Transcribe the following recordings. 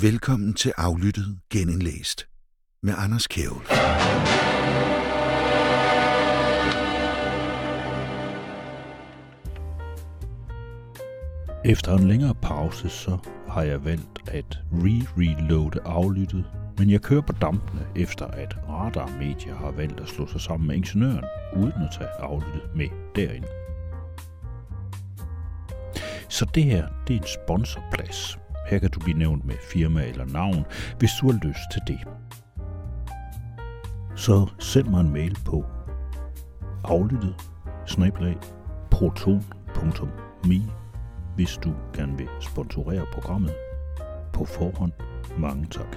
Velkommen til Aflyttet Genindlæst med Anders Kjævel. Efter en længere pause, så har jeg valgt at re-reloade aflyttet, men jeg kører på dampene efter at Radar Media har valgt at slå sig sammen med ingeniøren, uden at tage aflyttet med derinde. Så det her, det er en sponsorplads. Her kan du blive nævnt med firma eller navn, hvis du har lyst til det. Så send mig en mail på aflyttet proton.me hvis du gerne vil sponsorere programmet. På forhånd, mange tak.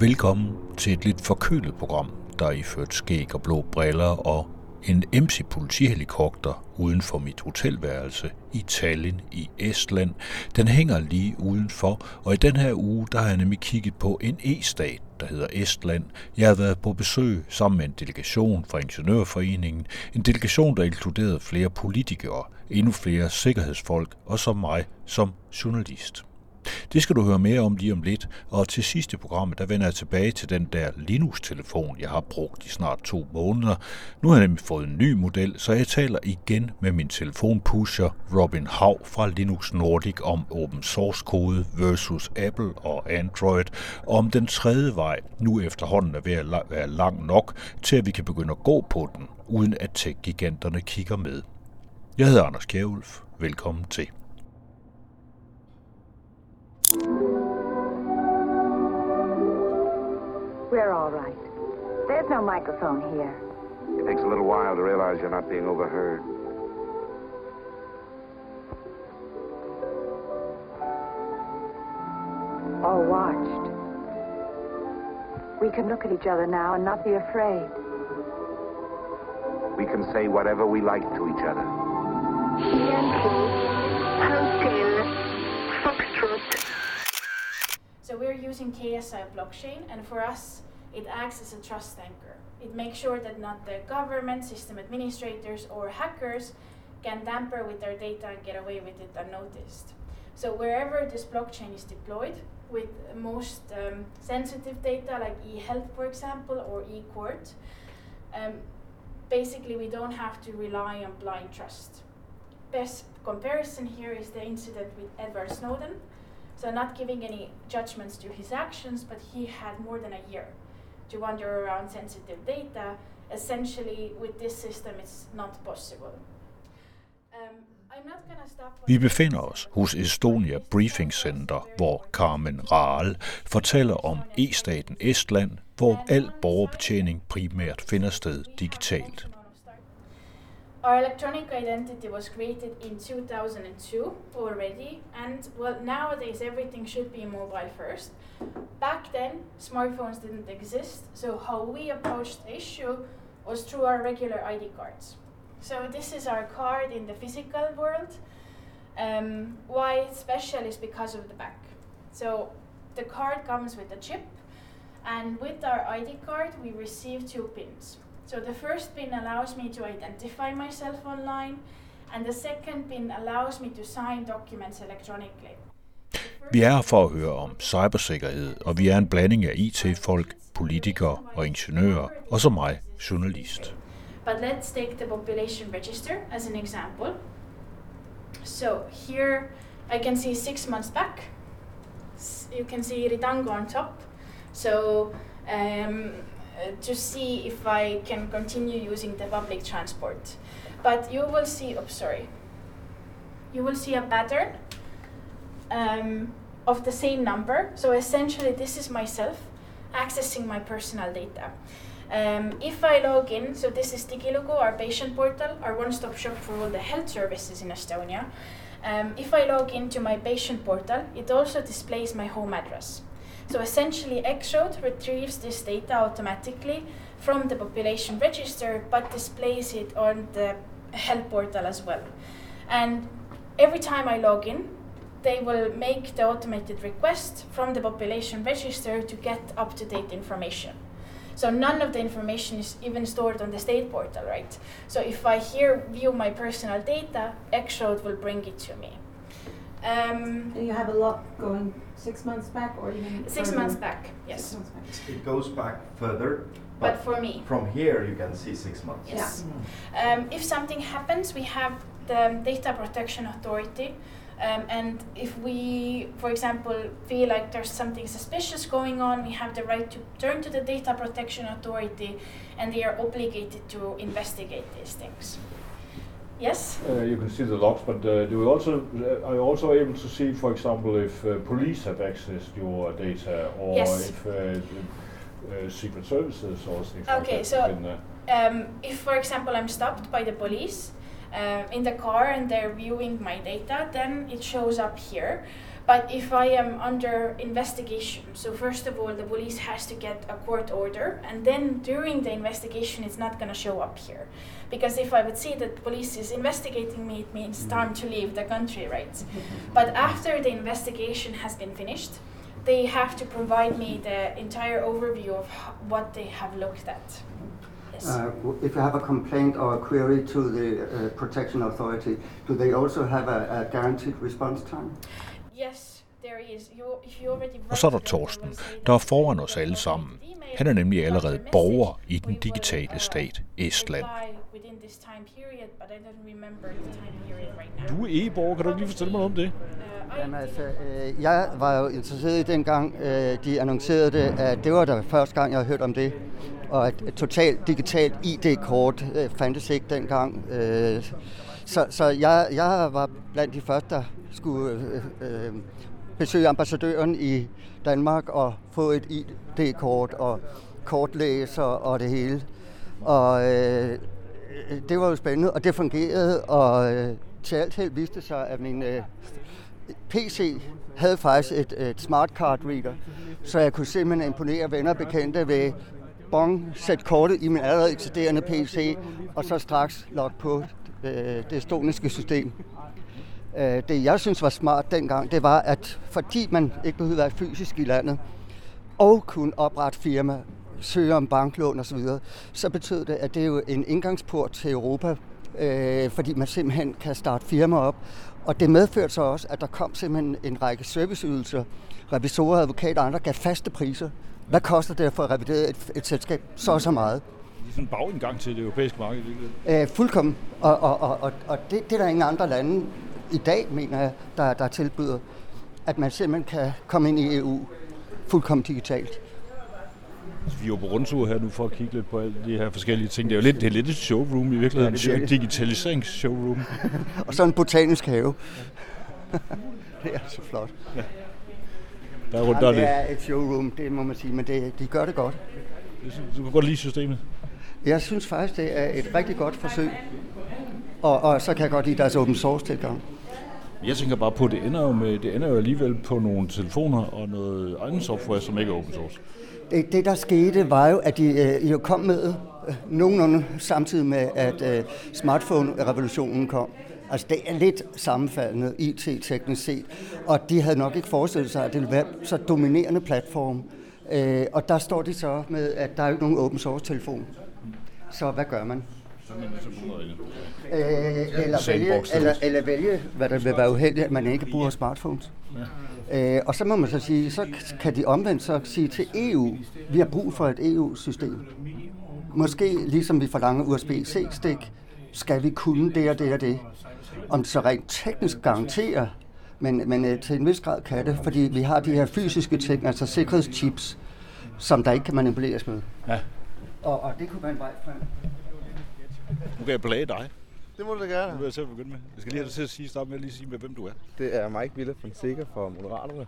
Velkommen til et lidt forkølet program, der i ført skæg og blå briller og en MC politihelikopter uden for mit hotelværelse i Tallinn i Estland. Den hænger lige udenfor, og i den her uge, der har jeg nemlig kigget på en e-stat, der hedder Estland. Jeg har været på besøg sammen med en delegation fra Ingeniørforeningen, en delegation, der inkluderede flere politikere, endnu flere sikkerhedsfolk og som mig som journalist. Det skal du høre mere om lige om lidt, og til sidste programmet, der vender jeg tilbage til den der Linux-telefon, jeg har brugt i snart to måneder. Nu har jeg nemlig fået en ny model, så jeg taler igen med min telefonpusher Robin Hav fra Linux Nordic om open source kode versus Apple og Android, og om den tredje vej nu efterhånden er ved at være lang nok til, at vi kan begynde at gå på den, uden at tech-giganterne kigger med. Jeg hedder Anders Kjærulf. Velkommen til. We're all right. There's no microphone here. It takes a little while to realize you're not being overheard. Or watched. We can look at each other now and not be afraid. We can say whatever we like to each other. Hotel using KSI blockchain, and for us, it acts as a trust anchor. It makes sure that not the government, system administrators, or hackers can tamper with our data and get away with it unnoticed. So wherever this blockchain is deployed, with most um, sensitive data like e-health, for example, or e-court, um, basically we don't have to rely on blind trust. Best comparison here is the incident with Edward Snowden. So not giving any judgments to his actions, but he had more than a year to wander around sensitive data. Essentially, with this system, it's not possible. Um, I'm not gonna stop. Vi befinder os hos Estonia Briefing Center, hvor Carmen Rahl fortæller om e-staten Estland, hvor al borgerbetjening primært finder sted digitalt. Our electronic identity was created in 2002 already, and well, nowadays everything should be mobile first. Back then, smartphones didn't exist, so how we approached the issue was through our regular ID cards. So this is our card in the physical world. Um, why it's special is because of the back. So the card comes with a chip, and with our ID card, we receive two pins. So the first pin allows me to identify myself online, and the second pin allows me to sign documents electronically. Vi er for at høre om cybersikkerhed, og vi er en blanding af IT-folk, politikere og ingeniører, og så mig, journalist. But let's take the population register as an example. So here I can see six months back. You can see Ritango on top. So um, to see if I can continue using the public transport. But you will see, oh, sorry. You will see a pattern um, of the same number. So essentially, this is myself accessing my personal data. Um, if I log in, so this is Digilugu, our patient portal, our one-stop shop for all the health services in Estonia. Um, if I log into my patient portal, it also displays my home address. So essentially, Xroad retrieves this data automatically from the population register, but displays it on the health portal as well. And every time I log in, they will make the automated request from the population register to get up to date information. So none of the information is even stored on the state portal, right? So if I here view my personal data, Xroad will bring it to me. Um, And you have a lot going six months back or even six further? months back, Six yes. months back. It goes back further, But but for me, from here you can see six months. yes. Um, if something happens, we have the Data Protection Authority. Um, and if we, for example, feel like there's something suspicious going on, we have the right to turn to the Data Protection Authority and they are obligated to investigate these things. Yes? Uh, you can see the logs, but uh, do you also uh, are you also able to see, for example, if uh, police have accessed your data, or Yes. if uh, uh, secret services or things like Okay, that? so- have been, uh, Um, if, for example, I'm stopped by the police uh, in the car and they're viewing my data, then it shows up here. But if I am under investigation, so first of all, the police has to get a court order, and then during the investigation, it's not going to show up here. Because if I would see that police is investigating me, it means time to leave the country, right? But after the investigation has been finished, they have to provide me the entire overview of ho- what they have looked at. Uh, If you have a complaint or a query to the uh, Protection Authority, do they also have a a guaranteed response time? Yes, there is. You, if you already Og så er der wrote it, then they Torsten, der er foran os alle sammen. Han er nemlig allerede borger i den digitale uh, stat, Estland. Du er e-borger, kan du lige fortælle mig noget om det? Uh, Jamen altså, øh, jeg var jo interesseret i dengang, øh, de annoncerede det, at det var da første gang, jeg har hørt om det. Og et, et totalt digitalt ID-kort øh, fandtes ikke dengang. Øh, så så jeg, jeg var blandt de første, der skulle øh, øh, besøge ambassadøren i Danmark og få et ID-kort og kortlæser og det hele. Og øh, Øh, øh, det var jo spændende, og det fungerede, og øh, til alt held viste sig, at min øh, PC havde faktisk et, et smart card reader, så jeg kunne simpelthen imponere venner og bekendte ved bong, sætte kortet i min allerede eksisterende PC, og så straks logge på øh, det estoniske system. Øh, det jeg synes var smart dengang, det var, at fordi man ikke behøvede at være fysisk i landet, og kunne oprette firma, søge om banklån osv., så betød det, at det er jo en indgangsport til Europa, øh, fordi man simpelthen kan starte firma op. Og det medførte så også, at der kom simpelthen en række serviceydelser. Revisorer, advokater og andre gav faste priser. Hvad koster det at få revideret et, et selskab så og så meget? Det er sådan en bagindgang til det europæiske marked. Ikke? Øh, fuldkommen. Og, og, og, og, og det, det er der ingen andre lande i dag, mener jeg, der, der tilbyder, at man simpelthen kan komme ind i EU fuldkommen digitalt. Vi er jo på rundtur her nu for at kigge lidt på alle de her forskellige ting. Det er jo lidt, det er lidt et showroom i virkeligheden. Ja, det Ja, det. Digitaliseringsshowroom. Og så en botanisk have. det er så flot. Der er rundt, der er det det. er et showroom, det må man sige, men det, de gør det godt. Du kan godt lide systemet. Jeg synes faktisk, det er et rigtig godt forsøg. Og, og så kan jeg godt lide deres open source tilgang. Jeg tænker bare på, at det ender jo, med, det ender jo alligevel på nogle telefoner og noget egen software, som ikke er open source. Det, det der skete, var jo, at de øh, jo kom med øh, nogenlunde samtidig med, at øh, smartphone-revolutionen kom. Altså det er lidt sammenfaldende IT-teknisk set, og de havde nok ikke forestillet sig, at det ville være så dominerende platform. Øh, og der står de så med, at der er jo ikke nogen open source telefon. Så hvad gør man? Igen. Øh, eller, vælge, eller, eller vælge, hvad der vil være uheldigt, at man ikke bruger smartphones. Øh, og så må man så sige, så kan de omvendt så sige til EU, vi har brug for et EU-system. Måske ligesom vi forlanger USB-C-stik, skal vi kunne det og det og det. Om det så rent teknisk garanterer, men, men øh, til en vis grad kan det, fordi vi har de her fysiske ting, altså sikkerhedschips, som der ikke kan manipuleres med. Ja. Og, og det kunne være en vej frem. Nu kan jeg plage dig. Det må du da gerne. vil jeg selv begynde med. Jeg skal lige have dig til at sige, starte med at lige sige, med hvem du er. Det er Mike Villa Fonseca fra Moderaterne.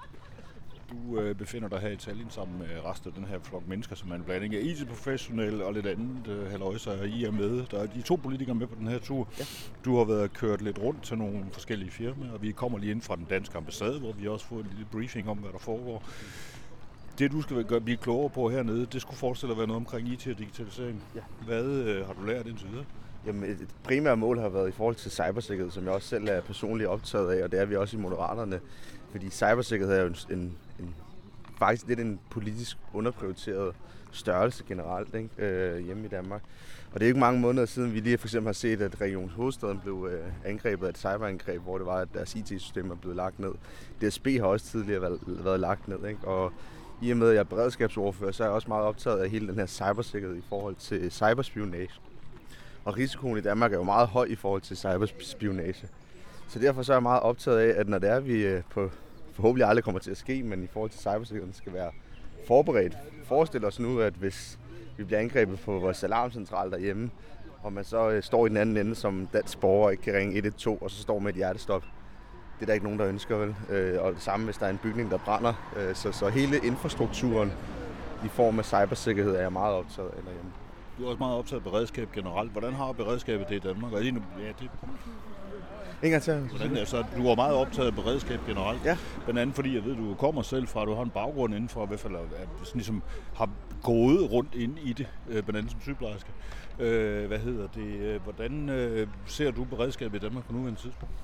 Du øh, befinder dig her i Tallinn sammen med resten af den her flok mennesker, som er en blanding af IT-professionelle og lidt andet øh, halvøjser, og I er med. Der er de to politikere med på den her tur. Ja. Du har været kørt lidt rundt til nogle forskellige firmaer, og vi kommer lige ind fra den danske ambassade, hvor vi også får en lille briefing om, hvad der foregår. Det, du skal gøre, blive klogere på hernede, det skulle forestille at være noget omkring IT og digitalisering. Ja. Hvad øh, har du lært indtil videre? Jamen, et primært mål har været i forhold til cybersikkerhed, som jeg også selv er personligt optaget af, og det er vi også i Moderaterne. Fordi cybersikkerhed er jo en, en, en faktisk lidt en politisk underprioriteret størrelse generelt ikke? Øh, hjemme i Danmark. Og det er ikke mange måneder siden, vi lige for eksempel har set, at Region Hovedstaden blev øh, angrebet af et cyberangreb, hvor det var, at deres IT-system er blevet lagt ned. DSB har også tidligere været, været lagt ned. Ikke? Og i og med, at jeg er beredskabsordfører, så er jeg også meget optaget af hele den her cybersikkerhed i forhold til cyberspionage. Og risikoen i Danmark er jo meget høj i forhold til cyberspionage. Så derfor så er jeg meget optaget af, at når det er, vi øh, på, forhåbentlig aldrig kommer til at ske, men i forhold til cybersikkerheden skal være forberedt. Forestil os nu, at hvis vi bliver angrebet på vores alarmcentral derhjemme, og man så øh, står i den anden ende som dansk borger og ikke kan ringe 112, og så står med et hjertestop. Det er der ikke nogen, der ønsker, vel? Øh, og det samme, hvis der er en bygning, der brænder. Så, så hele infrastrukturen i form af cybersikkerhed er jeg meget optaget af derhjemme. Du er også meget optaget af beredskab generelt. Hvordan har beredskabet det i Danmark? Og lige nu, ja, det... Ingen gang til. Hvordan, altså, du er meget optaget af beredskab generelt. Ja. Blandt andet fordi, jeg ved, du kommer selv fra, du har en baggrund inden for, i hvert fald, at sådan ligesom har gået rundt ind i det, øh, blandt andet som sygeplejerske. Øh, hvad hedder det? øh, Hvordan øh, ser du beredskabet i Danmark på nuværende tidspunkt?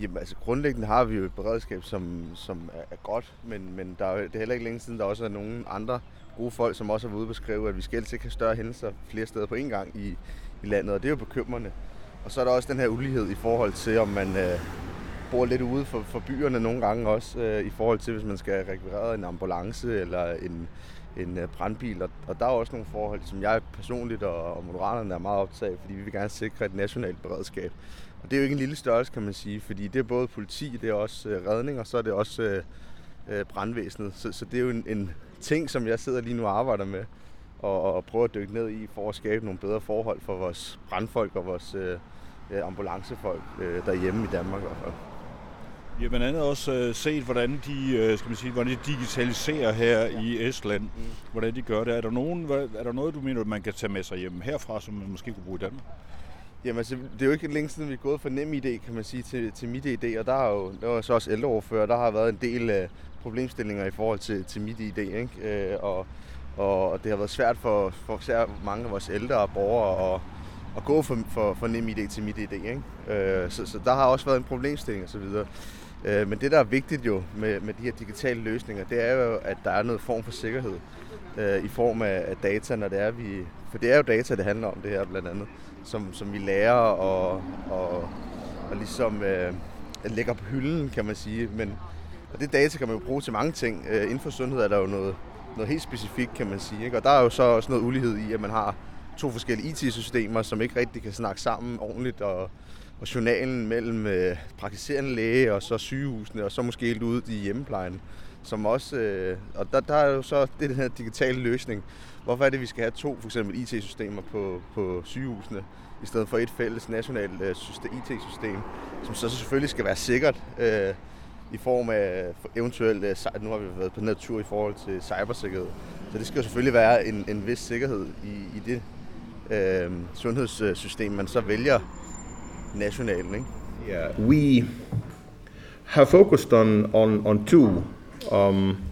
Jamen altså grundlæggende har vi jo et beredskab, som, som er, er godt, men, men der er, det er heller ikke længe siden, der også er nogle andre gode folk, som også har været ude beskrive, at vi skal helst ikke have større hændelser flere steder på én gang i, i landet, og det er jo bekymrende. Og så er der også den her ulighed i forhold til, om man øh, bor lidt ude for, for byerne nogle gange også, øh, i forhold til, hvis man skal rekvirere en ambulance eller en, en øh, brandbil. Og, og der er også nogle forhold, som jeg personligt og, og Moderaterne er meget optaget af, fordi vi vil gerne sikre et nationalt beredskab. Og det er jo ikke en lille størrelse, kan man sige, fordi det er både politi, det er også øh, redning, og så er det også øh, øh brandvæsenet. Så, så det er jo en, en ting, som jeg sidder lige nu og arbejder med, og, og prøver at dykke ned i, for at skabe nogle bedre forhold for vores brandfolk og vores øh, ambulancefolk øh, derhjemme i Danmark i hvert fald. Vi har blandt andet også øh, set, hvordan de, øh, skal man sige, hvordan de digitaliserer her i Estland. Mm. Hvordan de gør det. Er der, nogen, er der noget, du mener, man kan tage med sig hjem herfra, som man måske kunne bruge i Danmark? Jamen altså, det er jo ikke længe siden, vi er gået fra nem idé, kan man sige, til, til mit idé, og der har jo, der var så også ældreoverfører, der har været en del af problemstillinger i forhold til, til mit idé, ikke? Øh, og, og det har været svært for, for især mange af vores ældre borgere at, at gå fra, for, for nem idé til mit idé, ikke? Øh, så, så der har også været en problemstilling osv. Øh, men det, der er vigtigt jo med, med de her digitale løsninger, det er jo, at der er noget form for sikkerhed øh, i form af, af data, når det er, vi... For det er jo data, det handler om det her blandt andet som, som vi lærer og, og, og ligesom øh, lægger på hylden, kan man sige. Men og det data kan man jo bruge til mange ting. Øh, inden for sundhed er der jo noget, noget helt specifikt, kan man sige. Ikke? Og der er jo så også noget ulighed i, at man har to forskellige IT-systemer, som ikke rigtig kan snakke sammen ordentligt, og, og journalen mellem øh, praktiserende læge og så sygehusene, og så måske helt ude i hjemmeplejen. Som også, øh, og der, der er jo så det, den her digitale løsning, Hvorfor er det, at vi skal have to for eksempel IT-systemer på, på sygehusene, i stedet for et fælles nationalt øh, uh, IT-system, som så selvfølgelig skal være sikkert øh, i form af eventuelt, øh, nu har vi været på natur i forhold til cybersikkerhed, så det skal jo selvfølgelig være en, en vis sikkerhed i, i det øh, sundhedssystem, man så vælger nationalt. Ikke? Yeah, we have focused on, on, on two um,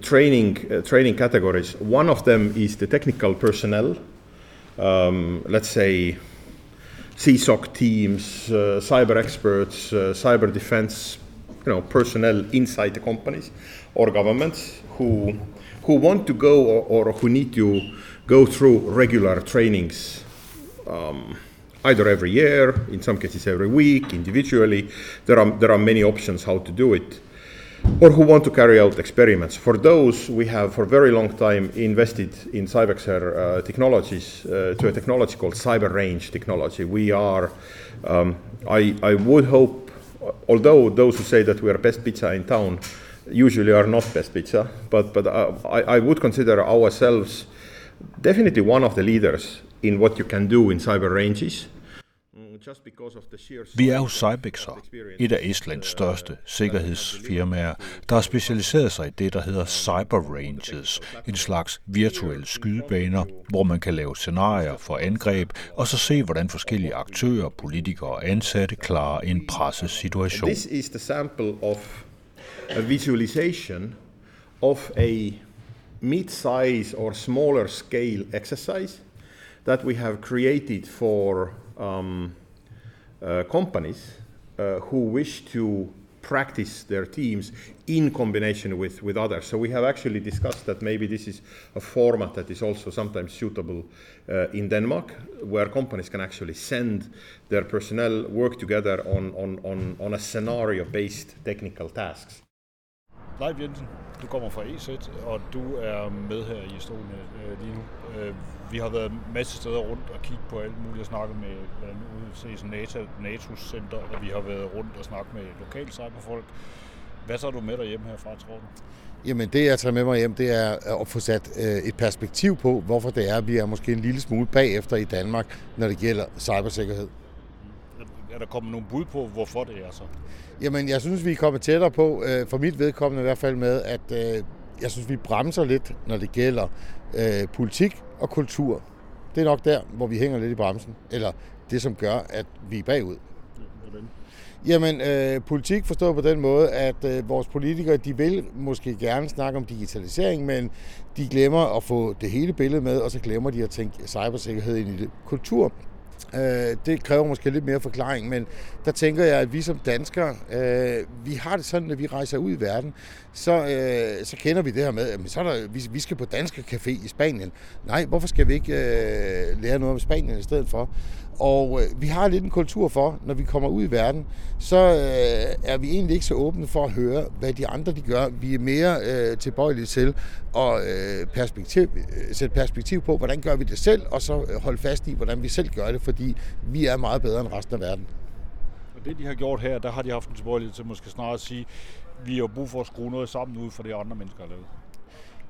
training uh, training categories. One of them is the technical personnel. Um, let's say CSOC teams, uh, cyber experts, uh, cyber defense, you know, personnel inside the companies or governments who who want to go or, or who need to go through regular trainings. Um, either every year, in some cases every week, individually. There are, there are many options how to do it or who want to carry out experiments. For those, we have for a very long time invested in Cybexer uh, technologies uh, to a technology called Cyber Range technology. We are, um, I, I would hope, although those who say that we are best pizza in town usually are not best pizza, but, but uh, I, I would consider ourselves definitely one of the leaders in what you can do in cyber ranges. Vi er hos Cybexer, et af Estlands største sikkerhedsfirmaer, der har specialiseret sig i det, der hedder Cyber Ranges, en slags virtuelle skydebaner, hvor man kan lave scenarier for angreb, og så se, hvordan forskellige aktører, politikere og ansatte klarer en pressesituation. This is the sample of a visualization of a mid-size or smaller scale exercise that we have created for um, uh, companies uh, who wish to practice their teams in combination with, with others. So we have actually discussed that maybe this is a format that is also sometimes suitable uh, in Denmark, where companies can actually send their personnel work together on, on, on, on a scenario-based technical tasks. Leif Jensen, du kommer fra EZ, og du er med her i Estonia øh, lige nu. Øh, vi har været en masse steder rundt og kigge på alt muligt og snakket med hvordan andet NATO, NATO's center, og vi har været rundt og snakket med lokale cyberfolk. Hvad så du med dig hjem herfra, tror du? Jamen det, jeg tager med mig hjem, det er øh, at få sat øh, et perspektiv på, hvorfor det er, at vi er måske en lille smule bagefter i Danmark, når det gælder cybersikkerhed. Er der kommet nogle bud på, hvorfor det er så? Jamen, jeg synes, vi er kommet tættere på, øh, for mit vedkommende i hvert fald med, at øh, jeg synes, vi bremser lidt, når det gælder øh, politik og kultur. Det er nok der, hvor vi hænger lidt i bremsen, eller det, som gør, at vi er bagud. Hvordan? Jamen, øh, politik forstået på den måde, at øh, vores politikere, de vil måske gerne snakke om digitalisering, men de glemmer at få det hele billede med, og så glemmer de at tænke cybersikkerhed ind i det. Kultur Øh, det kræver måske lidt mere forklaring, men der tænker jeg, at vi som danskere, øh, vi har det sådan, at vi rejser ud i verden, så, øh, så kender vi det her med, at så er der, vi, vi skal på Danske Café i Spanien. Nej, hvorfor skal vi ikke øh, lære noget om Spanien i stedet for? Og øh, vi har lidt en kultur for, når vi kommer ud i verden, så øh, er vi egentlig ikke så åbne for at høre, hvad de andre de gør. Vi er mere øh, tilbøjelige til at øh, perspektiv, øh, sætte perspektiv på, hvordan gør vi det selv, og så øh, holde fast i, hvordan vi selv gør det, fordi vi er meget bedre end resten af verden. Og det, de har gjort her, der har de haft en tilbøjelighed til måske snarere at sige, vi har brug for at skrue noget sammen ud for det, andre mennesker har lavet.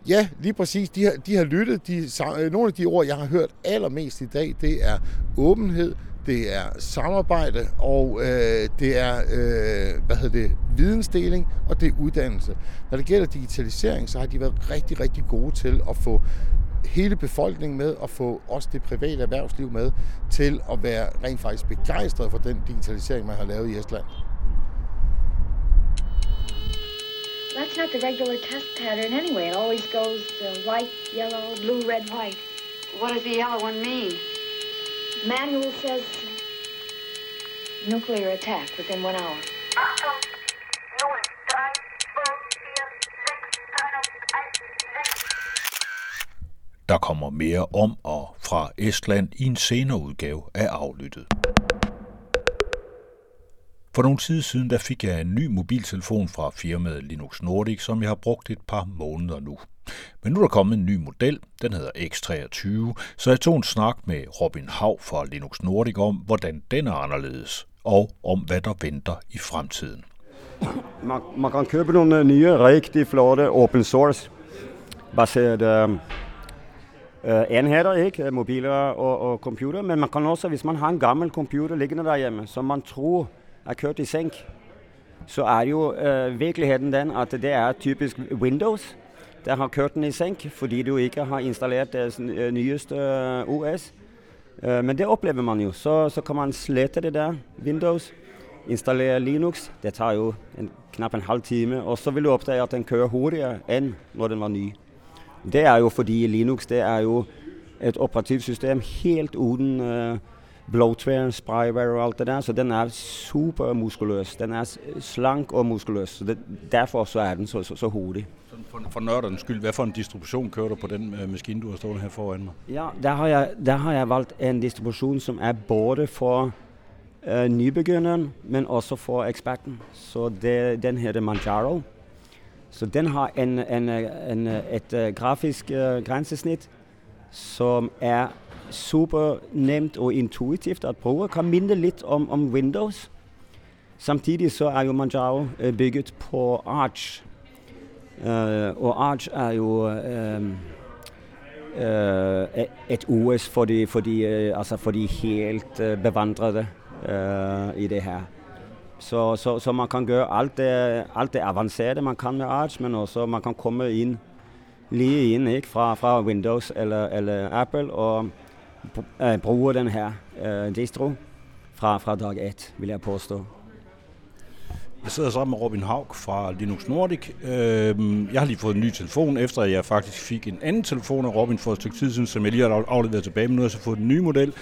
Ja, lige præcis. De har, de har lyttet. De, øh, nogle af de ord, jeg har hørt allermest i dag, det er åbenhed, det er samarbejde, og øh, det er øh, hvad hedder det, vidensdeling, og det er uddannelse. Når det gælder digitalisering, så har de været rigtig, rigtig gode til at få hele befolkningen med, og få også det private erhvervsliv med, til at være rent faktisk begejstret for den digitalisering, man har lavet i Estland. That's not the regular test pattern anyway. It always goes uh, white, yellow, blue, red, white. What does the yellow one mean? Manual says nuclear attack within one hour. Der kommer mere om og fra Estland i en senere udgave af Aflyttet. For nogle tid siden der fik jeg en ny mobiltelefon fra firmaet Linux Nordic, som jeg har brugt et par måneder nu. Men nu er der kommet en ny model, den hedder X23, så jeg tog en snak med Robin Hav fra Linux Nordic om, hvordan den er anderledes, og om hvad der venter i fremtiden. Man, man kan købe nogle øh, nye, rigtig flotte open source baserede øh, enheder, ikke? mobiler og, og computer, men man kan også, hvis man har en gammel computer liggende derhjemme, som man tror er kørt i senk, så er jo eh, øh, virkeligheden den, at det er typisk Windows, der har kørt den i sænk, fordi du ikke har installeret det eh, nyeste eh, OS. Øh, men det oplever man jo. Så, så kan man slette det der, Windows, installere Linux. Det tager jo en, knap en halv time, og så vil du opdage, at den kører hurtigere end når den var ny. Det er jo fordi Linux, det er jo et operativsystem helt uden øh, bloatware, spyware og alt det der, så den er super muskuløs. Den er slank og muskuløs, så det, derfor så er den så, så, så hurtig. For, for nørdernes skyld, hvad for en distribution kører du på den uh, maskine, du har stående her foran mig? Ja, der har, jeg, der har jeg valgt en distribution, som er både for uh, nybegynderen, men også for eksperten. Så det, den hedder Manjaro. Så den har en, en, en, et uh, grafisk uh, grænsesnit, som er super nemt og intuitivt at bruge. Kan minde lidt om, om Windows. Samtidig så er jo Manjaro uh, bygget på Arch. Uh, og Arch er jo uh, uh, et OS for de, for de, uh, altså for de helt uh, bevandrede uh, i det her. Så, så, så man kan gøre alt det, alt det avancerede, man kan med Arch, men også man kan komme ind lige ind ikke, fra, fra Windows eller, eller Apple og Øh, bruger den her uh, distro fra, fra dag 1, vil jeg påstå. Jeg sidder sammen med Robin Haug fra Linux Nordic. Øh, jeg har lige fået en ny telefon, efter jeg faktisk fik en anden telefon af Robin for et stykke tid siden, som jeg lige har afleveret tilbage, men nu har jeg så fået en ny model.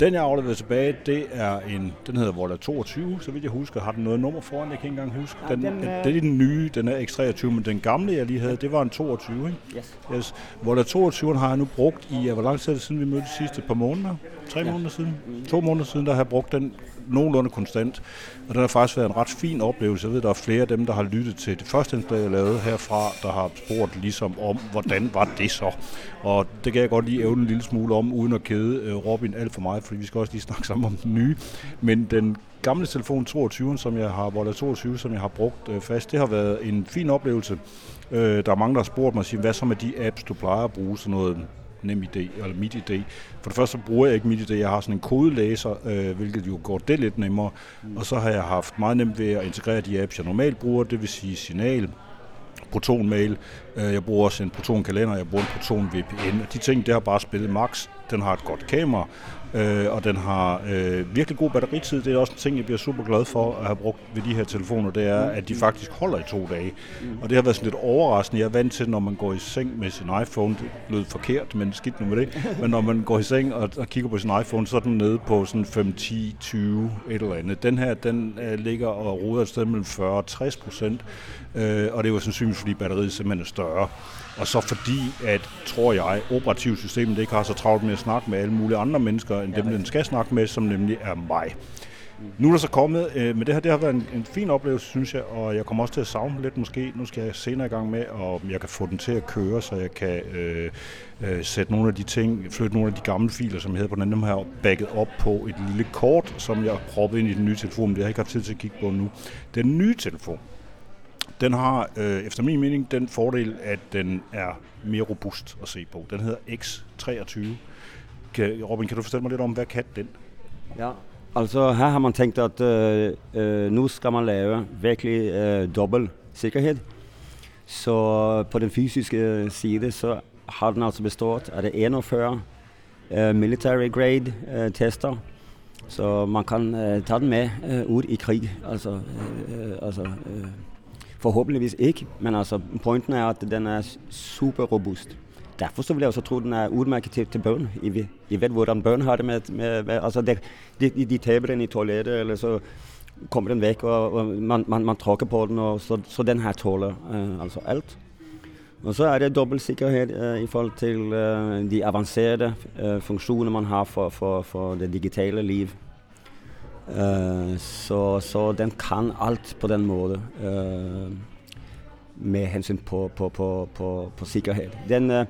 Den, jeg har afleveret tilbage, det er en, den hedder Volta 22, så vidt jeg husker. Har den noget nummer foran, jeg kan ikke engang huske. Den, Ja, den, øh, det er den nye, den er X23, men den gamle, jeg lige havde, det var en 22, ikke? Yes. yes. Volta 22 har jeg nu brugt i, hvor lang tid det siden vi mødtes sidste par måneder? Tre Ja. måneder siden? To måneder siden, der har jeg brugt den nogenlunde konstant. Og den har faktisk været en ret fin oplevelse. Jeg ved, der er flere af dem, der har lyttet til det første indslag, jeg lavede herfra, der har spurgt ligesom om, hvordan var det så? Og det kan jeg godt lige ævne en lille smule om, uden at kede øh, Robin alt for meget, fordi vi skal også lige snakke sammen om den nye. Men den gamle telefon 22, som jeg har, Volta 22, som jeg har brugt øh, fast, det har været en fin oplevelse. Øh, der er mange, der har spurgt mig, siger, hvad så med de apps, du plejer at bruge, sådan noget NemID eller MitID. For det første så bruger jeg ikke MitID, jeg har sådan en kodelæser, øh, hvilket jo går det lidt nemmere. Mm. Og så har jeg haft meget nemt ved at integrere de apps, jeg normalt bruger, det vil sige Signal, Proton Mail, øh, jeg bruger også en Proton Kalender, jeg bruger en Proton VPN. Og de ting, det har bare spillet max. Den har et godt kamera, øh, og den har øh, virkelig god batteritid. Det er også en ting, jeg bliver super glad for at have brugt ved de her telefoner, det er, at de faktisk holder i to dage. Og det har været sådan lidt overraskende. Jeg er vant til, når man går i seng med sin iPhone, det lød forkert, men skidt nu med det, men når man går i seng og, og kigger på sin iPhone, så er den nede på sådan 5, 10, 20, et eller andet. Den her, den øh, ligger og roder et sted mellem 40 og 60 procent, øh, og det er jo sandsynligvis, fordi batteriet simpelthen er større. Og så fordi, at, tror jeg, operativsystemet ikke har så travlt med at snakke med alle mulige andre mennesker, end dem, den skal snakke med, som nemlig er mig. Nu er der så kommet, øh, men det her det har været en, en fin oplevelse, synes jeg, og jeg kommer også til at savne lidt måske. Nu skal jeg senere i gang med, og jeg kan få den til at køre, så jeg kan øh, øh, sætte nogle af de ting, flytte nogle af de gamle filer, som jeg havde på den anden, her backet op på et lille kort, som jeg har proppet ind i den nye telefon, men det har jeg ikke haft tid til at kigge på nu. Den nye telefon, den har øh, efter min mening den fordel, at den er mere robust at se på. Den hedder X23. Kan, Robin, kan du fortælle mig lidt om, hvad kan den? Ja, altså her har man tænkt, at øh, øh, nu skal man lave virkelig øh, dobbelt sikkerhed. Så på den fysiske øh, side, så har den altså bestået af det 41 øh, military grade øh, tester. Så man kan øh, tage den med øh, ud i krig. Altså, øh, øh, altså øh, forhåbentligvis ikke, men altså pointen er, at den er super robust. Derfor så vil jeg også tro, at den er udmærket til, til børn. I, I ved, hvordan børn har det med, med, med altså det, de, de taber den i toilettet, eller så kommer den væk, og, og man, man, man tråkker på den, og så, så den her tåler øh, altså alt. Og så er det dobbelt sikkerhed øh, i forhold til øh, de avancerede øh, funktioner, man har for, for, for det digitale liv. Øh, så, så den kan alt på den måde. Øh, med hensyn på, på, på, på, på sikkerhed. Den, eh,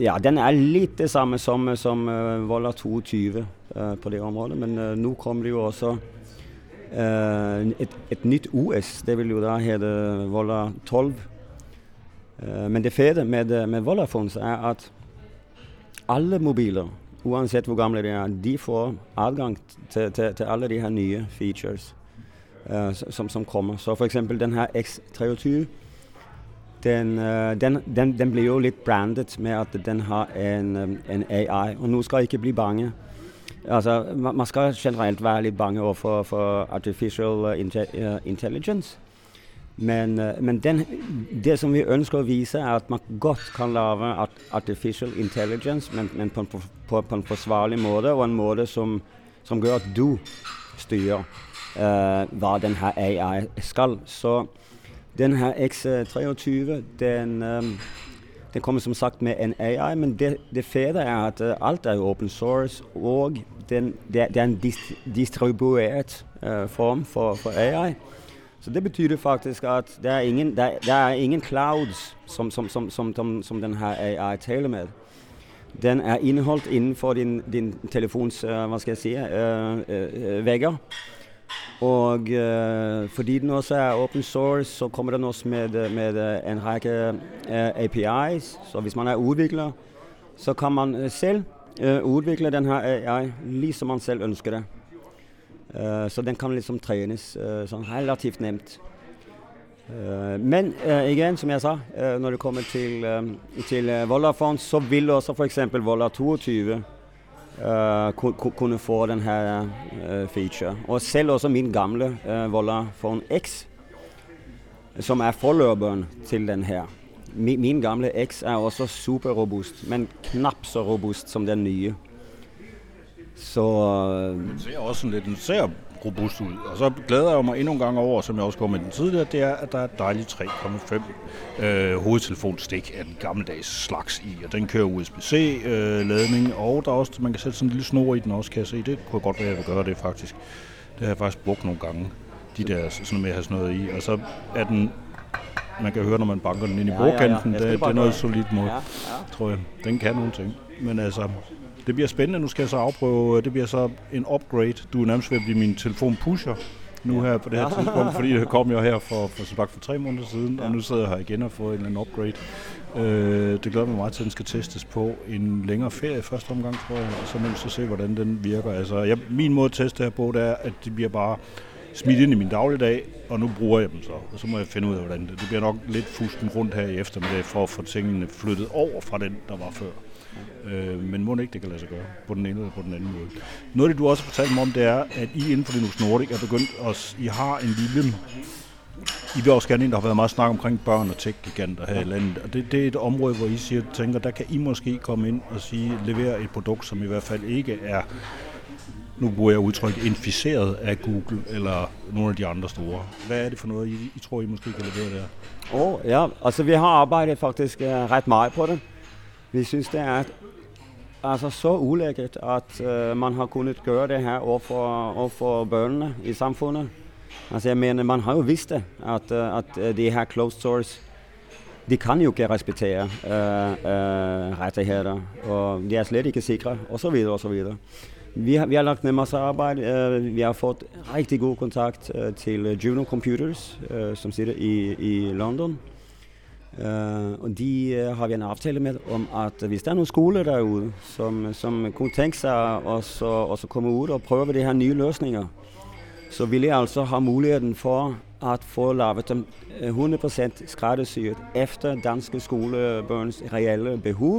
ja, den er lidt det samme som, som uh, 22 uh, på det område, men eh, uh, nu kommer det jo også uh, et, et nyt OS. Det vil jo da hedde Volla 12. Uh, men det fede med, med Volta-phones er at alle mobiler, uansett hvor gamle de er, de får adgang til, til, til alle de her nye features uh, som, som kommer. Så for eksempel den her X23, den, uh, den, den, den blev jo lidt brandet med at den har en, um, en AI, og nu skal jeg ikke blive bange. Altså, man, skal generelt være lidt bange over for, for artificial intelligence. Men, men den, det som vi ønsker at vise er at man godt kan lave artificial intelligence, men, men på, en, på, på en forsvarlig måde, og en måde som, som gør at du styrer Øh, uh, hvad den her AI skal. Så den her X23, den, um, den kommer som sagt med en AI, men det, det fede er at uh, alt er jo open source, og den, det, det er en dist, distribueret uh, form for, for AI. Så det betyder faktisk at der er ingen, der, der er ingen clouds, som, som, som, som, som, som den her AI taler med. Den er indeholdt inden for din, din telefons, uh, hvad skal jeg sige, uh, uh, vægger. Og øh, fordi den også er open source, så kommer den også med, eh, med eh, en række øh, APIs. Så hvis man er udvikler, så kan man selv øh, udvikle den her AI, ligesom man selv ønsker det. Øh, så den kan ligesom trænes øh, sådan relativt nemt. Øh, men øh, igen, som jeg sagde, øh, når det kommer til, øh, til øh, Volafond, så vil også for eksempel Vola 22 uh, ku, kunne få den her uh, feature. Og selv også min gamle eh, uh, Vodafone X, som er forløberen til den her. Min, min gamle X er også super robust, men knap så robust som den nye. Så... Uh, den ser også lidt, den ser robust ud. Og så glæder jeg mig endnu en gang over, som jeg også går med den tidligere, det er, at der er et dejligt 3,5 øh, hovedtelefonstik af den gammeldags slags i. Og den kører USB-C-ladning, øh, og der er også, man kan sætte sådan en lille snor i den også, kan jeg se. Det kunne godt være, at jeg vil gøre det faktisk. Det har jeg faktisk brugt nogle gange, de der sådan med at have sådan noget i. Og så er den man kan høre, når man banker den ind i ja, bordkanten. Ja, ja. Det, det er noget solidt mod, ja, ja. tror jeg. Den kan nogle ting. Men altså, det bliver spændende. Nu skal jeg så afprøve, det bliver så en upgrade. Du er nærmest ved at blive min telefon-pusher nu her på det her tidspunkt, fordi det kom jo her for, for, for, for tre måneder siden, ja. og nu sidder jeg her igen og får en eller anden upgrade. Øh, det glæder mig meget til, at den skal testes på en længere ferie første omgang, tror jeg, og så må så se, hvordan den virker. Altså, jeg, min måde at teste her på, det er, at det bliver bare smidt ind i min dagligdag, og nu bruger jeg dem så. Og så må jeg finde ud af, hvordan det... Det bliver nok lidt fusten rundt her i eftermiddag, for at få tingene flyttet over fra den, der var før. Øh, men må ikke det kan lade sig gøre på den ene eller på den anden måde. Noget af det, du også har fortalt mig om, det er, at I inden for Linux Nordic er begyndt at... I har en lille... I vil også gerne ind, der har været meget snak omkring børn og tech-giganter her i landet. Og det, det er et område, hvor I siger, tænker, der kan I måske komme ind og sige, levere et produkt, som i hvert fald ikke er nu bruger jeg udtryk, inficeret af Google eller nogle af de andre store. Hvad er det for noget, I, I tror, I måske kan levere der? Oh, ja, altså vi har arbejdet faktisk uh, ret meget på det. Vi synes, det er altså så ulækkert, at uh, man har kunnet gøre det her overfor, overfor børnene i samfundet. Altså jeg mener, man har jo vidst det, at, uh, at øh, de her closed source, de kan jo ikke respektere uh, uh, rettigheder, og de er slet ikke sikre, og så videre, og så videre. Vi har, vi har lagt ned masse arbejde. Uh, vi har fået rigtig god kontakt uh, til Juno Computers, uh, som sidder i, i London. Uh, og de uh, har vi en aftale med om, at hvis der er nogle skoler derude, som, som kunne tænke sig også, også komme ud og prøve de her nye løsninger, så vil jeg altså have muligheden for at få lavet dem øh, 100% skræddersyet efter danske skolebørns reelle behov,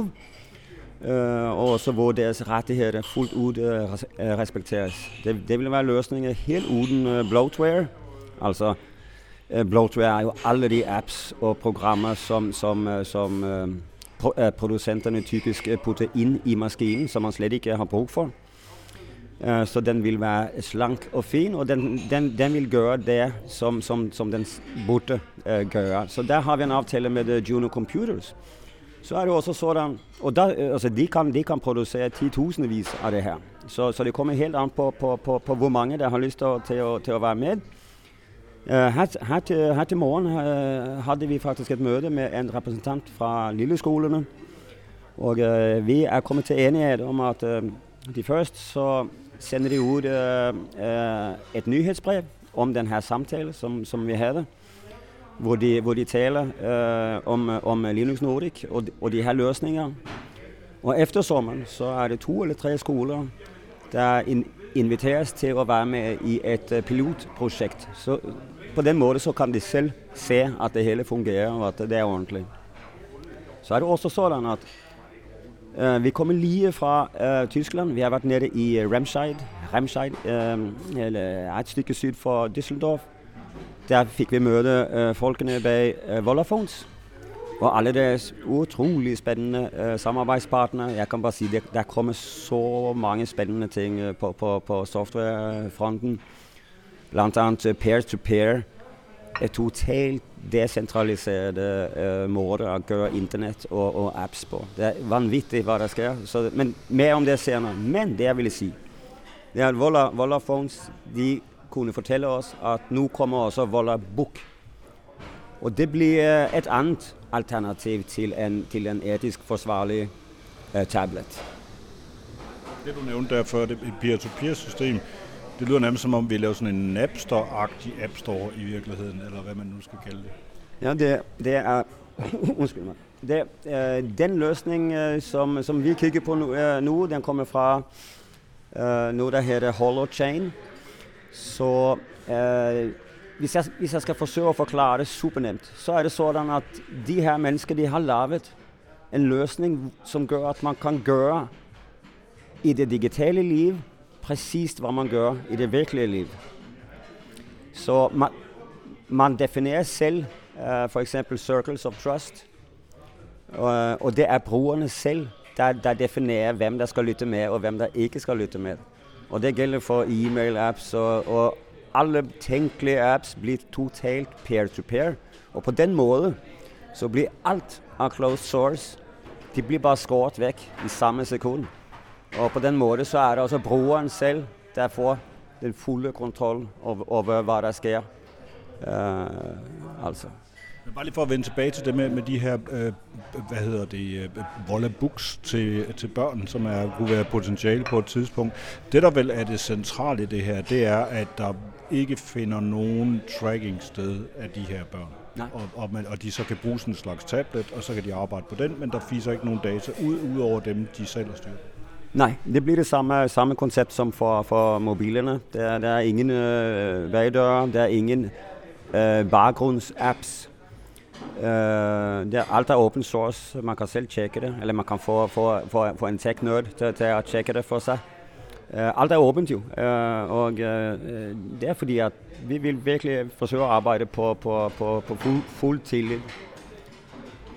uh, og også hvor deres rettigheder fuldt ud uh, respekteres. Det, det vil være løsninger helt uden uh, bloatware, altså Eh, bloatware er jo alle de apps og programmer, som, som, eh, som uh, producenterne typisk putter ind i maskinen, som man slet ikke har brug for. Uh, så den vil være slank og fin, og den, den, den vil gøre det, som, som, som den burde uh, gøre. Så der har vi en aftale med uh, Juno Computers. Så er det også sådan, og der, altså de, kan, de kan producere 10.000 af det her. Så, så det kommer helt an på, på, på, på, hvor mange der har lyst til, til, at, til at være med. Eh, her, her, til, her til morgen uh, vi faktisk et møde med en representant fra Lilleskolerne. Og uh, vi er kommet til enighet om at uh, de først så sender de ud uh, uh, et nyhedsbrev om den her samtale, som, som vi havde, hvor de, hvor de taler uh, om, om Linux Nordic og, og de her løsninger. Og efter sommeren så er det to eller tre skoler, der in, inviteres til at være med i et pilotprosjekt. pilotprojekt. Så på den måde så kan de selv se, at det hele fungerer, og at det er ordentligt. Så er det også sådan, at uh, vi kommer lige fra uh, Tyskland. Vi har været nede i Remscheid, Remscheid uh, eller et stykke syd for Düsseldorf. Der fik vi møde uh, folkene bag uh, Vollaphones, og alle deres utrolig spændende uh, samarbejdspartnere. Jeg kan bare sige, der, der kommer så mange spændende ting uh, på, på, på softwarefronten blandt andet øh, peer-to-peer, et totalt decentraliseret uh, måde at gøre internet og, og apps på. Det er vanvittigt, hvad der sker. Så, men mere om det senere. Men det jeg ville sige, det er at Volla, Volla Phones, de kunne fortælle os, at nu kommer også Volla Book. Og det bliver et andet alternativ til en, til en etisk forsvarlig uh, tablet. Det du nævnte der før, det et peer-to-peer system, det lyder nærmest som om, vi laver sådan en Napster-agtig App Store i virkeligheden, eller hvad man nu skal kalde det. Ja, det, det er... undskyld mig. Det, øh, den løsning, øh, som, som vi kigger på nu, øh, nu den kommer fra øh, noget, der hedder Holochain. Så øh, hvis, jeg, hvis jeg skal forsøge at forklare det super nemt, så er det sådan, at de her mennesker, de har lavet en løsning, som gør, at man kan gøre i det digitale liv præcis, hvad man gør i det virkelige liv. Så man, man definerer selv uh, for eksempel circles of trust, uh, og det er brugerne selv, der, der definerer, hvem der skal lytte med, og hvem der ikke skal lytte med. Og det gælder for e-mail-apps, og, og alle tænkelige apps blir totalt peer-to-peer. Og på den måde, så bliver alt af closed source, det bliver bare skåret væk i samme sekund. Og på den måde, så er det også brugeren selv, der får den fulde kontrol over, over hvad der sker. Uh, altså. Men bare lige for at vende tilbage til det med, med de her, øh, hvad hedder det, øh, Volla Books til, til børn, som er, kunne være potentiale på et tidspunkt. Det, der vel er det centrale i det her, det er, at der ikke finder nogen tracking sted af de her børn. Nej. Og, og, man, og de så kan bruge sådan en slags tablet, og så kan de arbejde på den, men der fiser ikke nogen data ud, ud over dem, de selv har styret. Nej, det bliver det samme, samme koncept som for, for mobilerne. Der, der er ingen øh, vagdøre, der er ingen øh, baggrundsapps. Øh, der, alt er open source, man kan selv tjekke det, eller man kan få, få, få, få en tech-nerd til, til at tjekke det for sig. Øh, alt er åbent jo, uh, og uh, det er fordi, at vi vil virkelig forsøge at arbejde på, på, på, på fuld, fuld tillid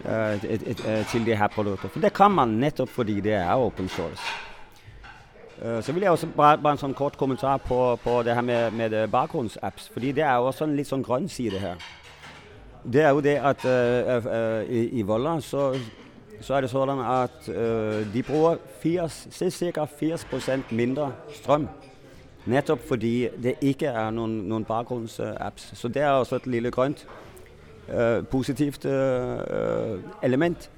uh, til det her produkter. For det kan man netop, fordi det er open source. Så vil jeg også bare, bare en sådan kort kommentar på, på det her med, med baggrundsapps, fordi det er jo også en lidt sådan grøn side her. Det er jo det, at uh, uh, i, i Volda, så så er det sådan, at øh, de bruger 80, cirka 80% mindre strøm. Netop fordi det ikke er nogen, nogen baggrundsapps. Så det er også et lille grønt øh, positivt øh, element.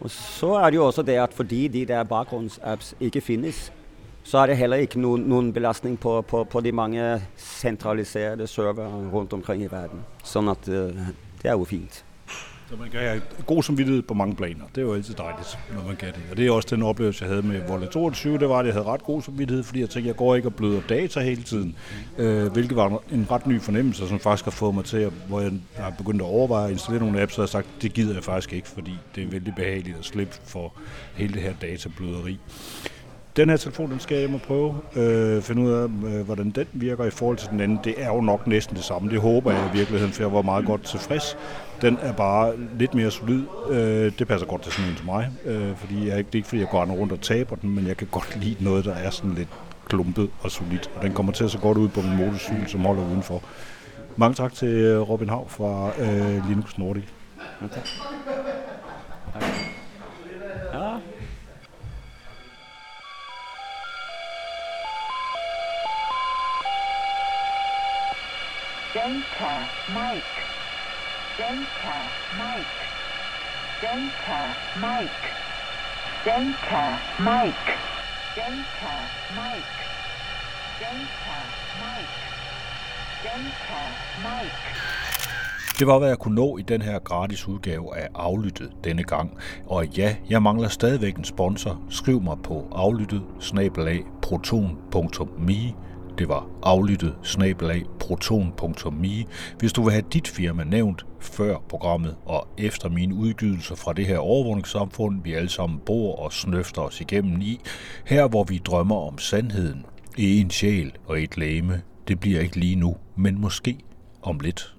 Og så er det jo også det, at fordi de der baggrundsapps ikke findes, så er det heller ikke nogen, nogen belastning på, på, på de mange centraliserede server rundt omkring i verden. Sådan at øh, det er jo fint. Så man kan have god samvittighed på mange planer. Det er jo altid dejligt, når man kan det. Og det er også den oplevelse, jeg havde med Volle 22. Det var, at jeg havde ret god samvittighed, fordi jeg tænkte, at jeg går ikke og bløder data hele tiden. Øh, hvilket var en ret ny fornemmelse, som faktisk har fået mig til, at, hvor jeg har begyndt at overveje at installere nogle apps, og jeg har sagt, det gider jeg faktisk ikke, fordi det er vældig behageligt at slippe for hele det her databløderi. Den her telefon, den skal jeg hjem og prøve, øh, finde ud af, øh, hvordan den virker i forhold til den anden. Det er jo nok næsten det samme. Det håber jeg i virkeligheden, for jeg var meget godt tilfreds. Den er bare lidt mere solid. Øh, det passer godt til sådan en som mig, øh, fordi jeg, det er ikke fordi, jeg går rundt og taber den, men jeg kan godt lide noget, der er sådan lidt klumpet og solidt. Og den kommer til at se godt ud på min motorcykel, som holder udenfor. Mange tak til Robin Hav fra øh, Linux Nordic. Okay. Ja. Delta Mike. Delta Mike. Delta Mike. Delta Mike. Delta Mike. Delta Mike. Delta Mike. Det var, hvad jeg kunne nå i den her gratis udgave af Aflyttet denne gang. Og ja, jeg mangler stadigvæk en sponsor. Skriv mig på aflyttet proton.me det var aflyttet snabelag proton.me, hvis du vil have dit firma nævnt før programmet og efter mine udgydelser fra det her overvågningssamfund, vi alle sammen bor og snøfter os igennem i, her hvor vi drømmer om sandheden en sjæl og et læme. Det bliver ikke lige nu, men måske om lidt.